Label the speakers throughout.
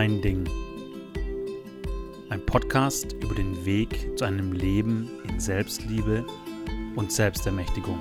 Speaker 1: Dein Ding. Ein Podcast über den Weg zu einem Leben in Selbstliebe und Selbstermächtigung.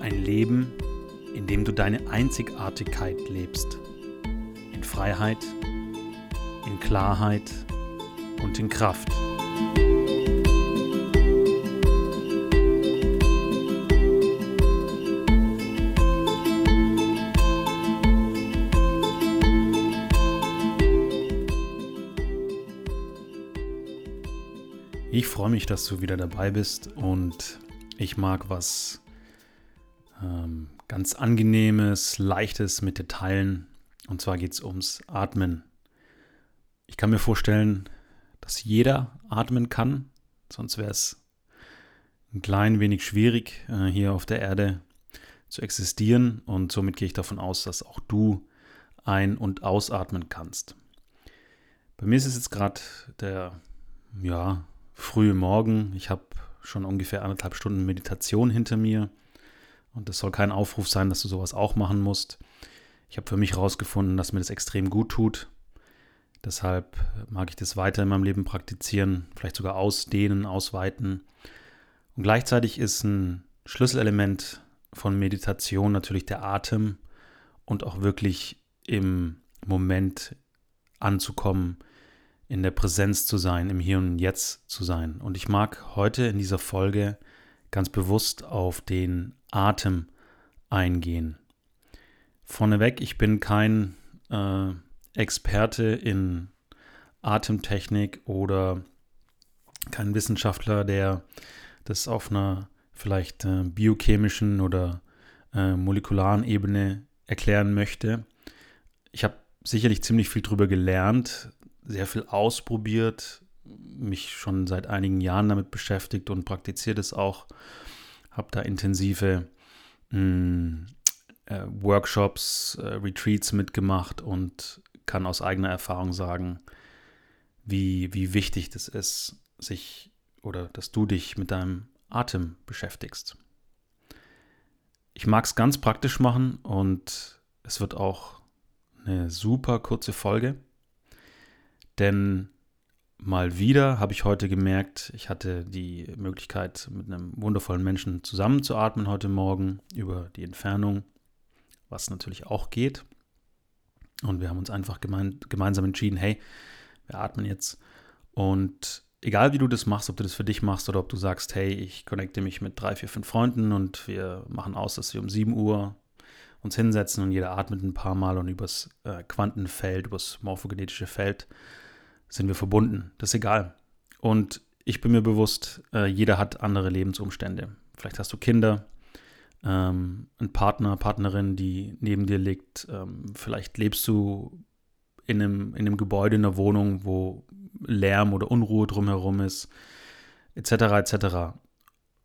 Speaker 1: Ein Leben, in dem du deine Einzigartigkeit lebst. In Freiheit, in Klarheit und in Kraft. Ich freue mich, dass du wieder dabei bist und ich mag was ähm, ganz angenehmes, leichtes mit dir teilen. Und zwar geht es ums Atmen. Ich kann mir vorstellen, dass jeder atmen kann, sonst wäre es ein klein wenig schwierig, äh, hier auf der Erde zu existieren. Und somit gehe ich davon aus, dass auch du ein- und ausatmen kannst. Bei mir ist es jetzt gerade der, ja, frühe Morgen. Ich habe schon ungefähr anderthalb Stunden Meditation hinter mir. Und das soll kein Aufruf sein, dass du sowas auch machen musst. Ich habe für mich herausgefunden, dass mir das extrem gut tut. Deshalb mag ich das weiter in meinem Leben praktizieren, vielleicht sogar ausdehnen, ausweiten. Und gleichzeitig ist ein Schlüsselelement von Meditation natürlich der Atem und auch wirklich im Moment anzukommen, in der Präsenz zu sein, im Hier und Jetzt zu sein. Und ich mag heute in dieser Folge ganz bewusst auf den Atem eingehen. Vorneweg, ich bin kein äh, Experte in Atemtechnik oder kein Wissenschaftler, der das auf einer vielleicht äh, biochemischen oder äh, molekularen Ebene erklären möchte. Ich habe sicherlich ziemlich viel darüber gelernt, sehr viel ausprobiert, mich schon seit einigen Jahren damit beschäftigt und praktiziert es auch. Habe da intensive mh, hm, äh, Workshops, äh, Retreats mitgemacht und kann aus eigener Erfahrung sagen, wie, wie wichtig das ist, sich oder dass du dich mit deinem Atem beschäftigst. Ich mag es ganz praktisch machen und es wird auch eine super kurze Folge. Denn mal wieder habe ich heute gemerkt, ich hatte die Möglichkeit, mit einem wundervollen Menschen zusammenzuatmen heute Morgen über die Entfernung, was natürlich auch geht. Und wir haben uns einfach gemein, gemeinsam entschieden, hey, wir atmen jetzt. Und egal wie du das machst, ob du das für dich machst oder ob du sagst, hey, ich connecte mich mit drei, vier, fünf Freunden und wir machen aus, dass wir um 7 Uhr uns hinsetzen und jeder atmet ein paar Mal und übers äh, Quantenfeld, übers morphogenetische Feld sind wir verbunden. Das ist egal. Und ich bin mir bewusst, äh, jeder hat andere Lebensumstände. Vielleicht hast du Kinder, ähm, einen Partner, Partnerin, die neben dir liegt. Ähm, vielleicht lebst du in einem, in einem Gebäude, in einer Wohnung, wo Lärm oder Unruhe drumherum ist, etc. etc.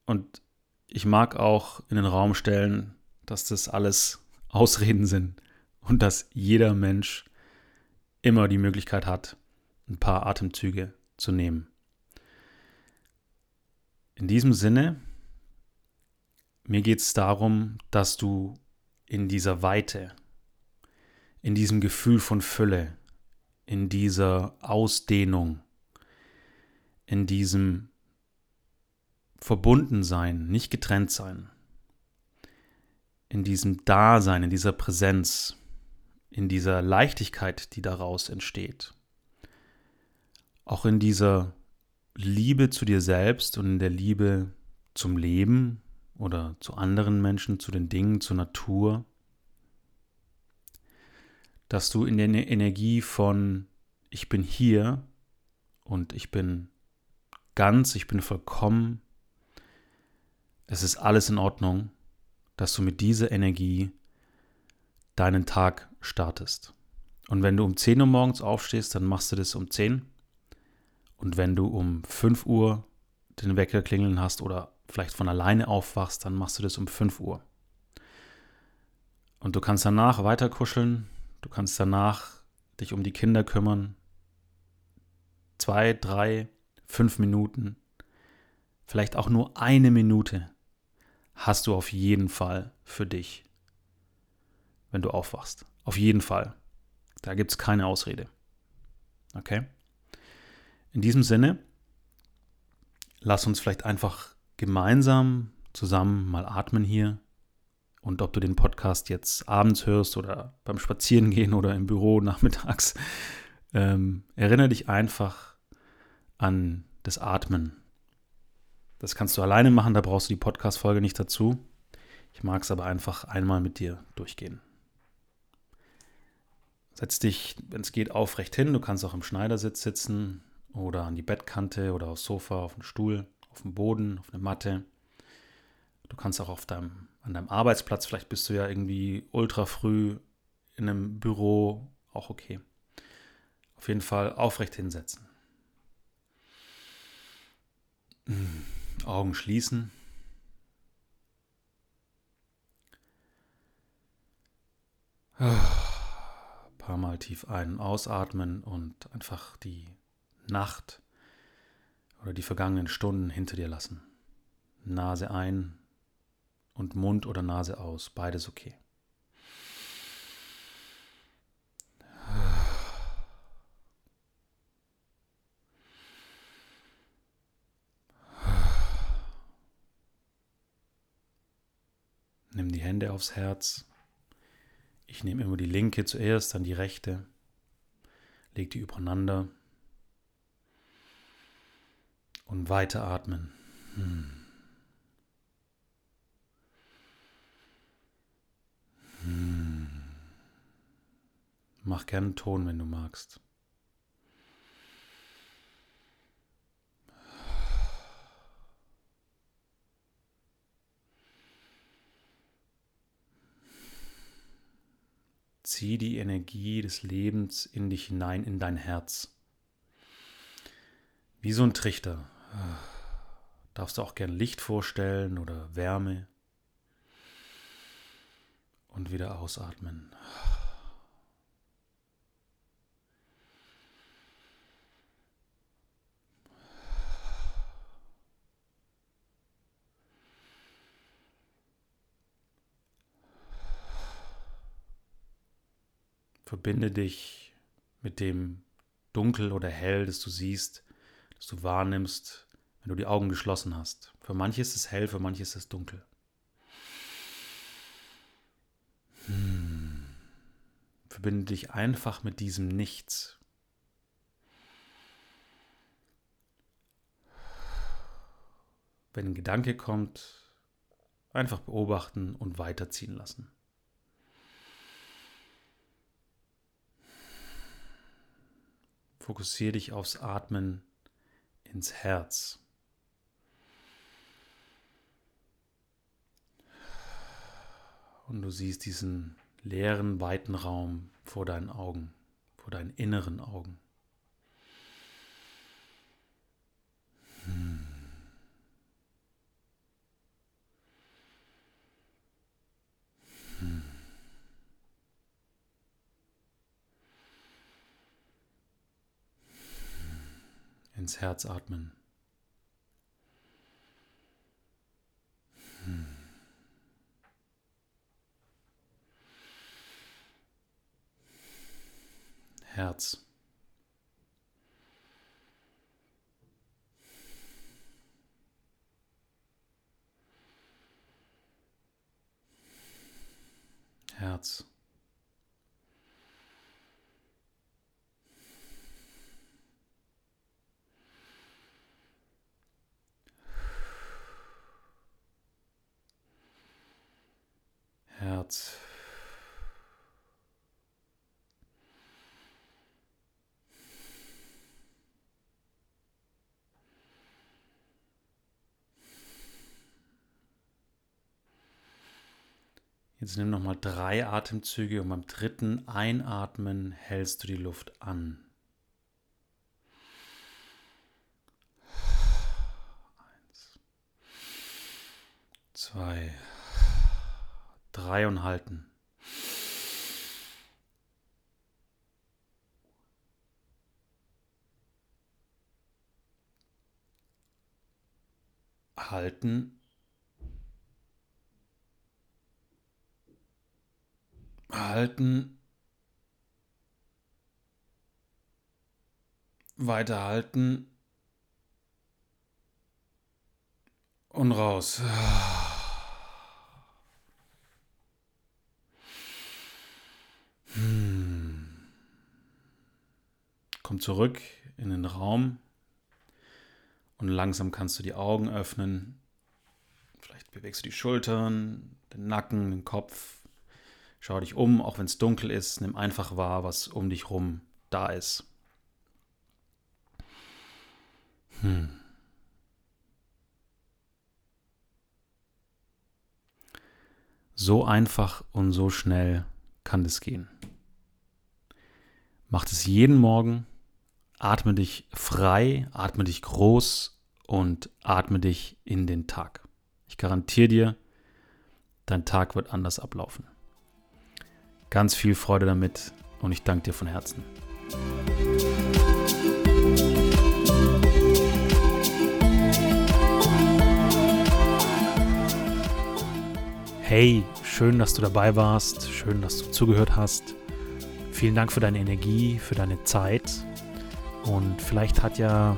Speaker 1: Und ich mag auch in den Raum stellen, dass das alles Ausreden sind und dass jeder Mensch immer die Möglichkeit hat, ein paar Atemzüge zu nehmen. In diesem Sinne, mir geht es darum, dass du in dieser Weite, in diesem Gefühl von Fülle, in dieser Ausdehnung, in diesem Verbundensein, nicht getrennt sein, in diesem Dasein, in dieser Präsenz, in dieser Leichtigkeit, die daraus entsteht, auch in dieser Liebe zu dir selbst und in der Liebe zum Leben oder zu anderen Menschen, zu den Dingen, zur Natur, dass du in der Energie von ich bin hier und ich bin ganz, ich bin vollkommen, es ist alles in Ordnung, dass du mit dieser Energie deinen Tag startest. Und wenn du um 10 Uhr morgens aufstehst, dann machst du das um 10 und wenn du um 5 Uhr den Wecker klingeln hast oder vielleicht von alleine aufwachst, dann machst du das um 5 Uhr. Und du kannst danach weiter kuscheln, du kannst danach dich um die Kinder kümmern. Zwei, drei, fünf Minuten, vielleicht auch nur eine Minute hast du auf jeden Fall für dich. wenn du aufwachst. Auf jeden Fall. Da gibt es keine Ausrede. Okay? In diesem Sinne, lass uns vielleicht einfach gemeinsam zusammen mal atmen hier. Und ob du den Podcast jetzt abends hörst oder beim Spazierengehen oder im Büro nachmittags, ähm, erinnere dich einfach an das Atmen. Das kannst du alleine machen, da brauchst du die Podcast-Folge nicht dazu. Ich mag es aber einfach einmal mit dir durchgehen. Setz dich, wenn es geht, aufrecht hin. Du kannst auch im Schneidersitz sitzen oder an die Bettkante oder aufs Sofa, auf den Stuhl, auf dem Boden, auf eine Matte. Du kannst auch auf deinem, an deinem Arbeitsplatz, vielleicht bist du ja irgendwie ultra früh in einem Büro, auch okay. Auf jeden Fall aufrecht hinsetzen. Augen schließen. Ein paar Mal tief ein- und ausatmen und einfach die Nacht oder die vergangenen Stunden hinter dir lassen. Nase ein und Mund oder Nase aus, beides okay. Nimm die Hände aufs Herz. Ich nehme immer die linke zuerst, dann die rechte. Leg die übereinander. Und weiter atmen. Hm. Hm. Mach gern einen Ton, wenn du magst. Zieh die Energie des Lebens in dich hinein, in dein Herz. Wie so ein Trichter. Darfst du auch gern Licht vorstellen oder Wärme. Und wieder ausatmen. Verbinde dich mit dem Dunkel oder Hell, das du siehst, das du wahrnimmst, wenn du die Augen geschlossen hast. Für manche ist es hell, für manche ist es dunkel. Hm. Verbinde dich einfach mit diesem Nichts. Wenn ein Gedanke kommt, einfach beobachten und weiterziehen lassen. Fokussiere dich aufs Atmen ins Herz. Und du siehst diesen leeren, weiten Raum vor deinen Augen, vor deinen inneren Augen. Ins Herz atmen. Hm. Herz. Herz. Herz. Jetzt nimm nochmal drei Atemzüge und beim dritten Einatmen hältst du die Luft an. Eins, zwei, drei und halten. Halten. Halten. Weiterhalten. Und raus. Hm. Komm zurück in den Raum und langsam kannst du die Augen öffnen. Vielleicht bewegst du die Schultern, den Nacken, den Kopf. Schau dich um, auch wenn es dunkel ist. Nimm einfach wahr, was um dich rum da ist. Hm. So einfach und so schnell kann das gehen. Mach es jeden Morgen, atme dich frei, atme dich groß und atme dich in den Tag. Ich garantiere dir, dein Tag wird anders ablaufen. Ganz viel Freude damit und ich danke dir von Herzen. Hey, schön, dass du dabei warst, schön, dass du zugehört hast. Vielen Dank für deine Energie, für deine Zeit. Und vielleicht hat ja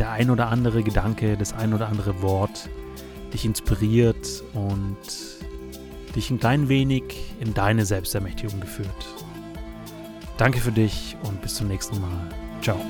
Speaker 1: der ein oder andere Gedanke, das ein oder andere Wort dich inspiriert und dich ein klein wenig in deine Selbstermächtigung geführt. Danke für dich und bis zum nächsten Mal. Ciao.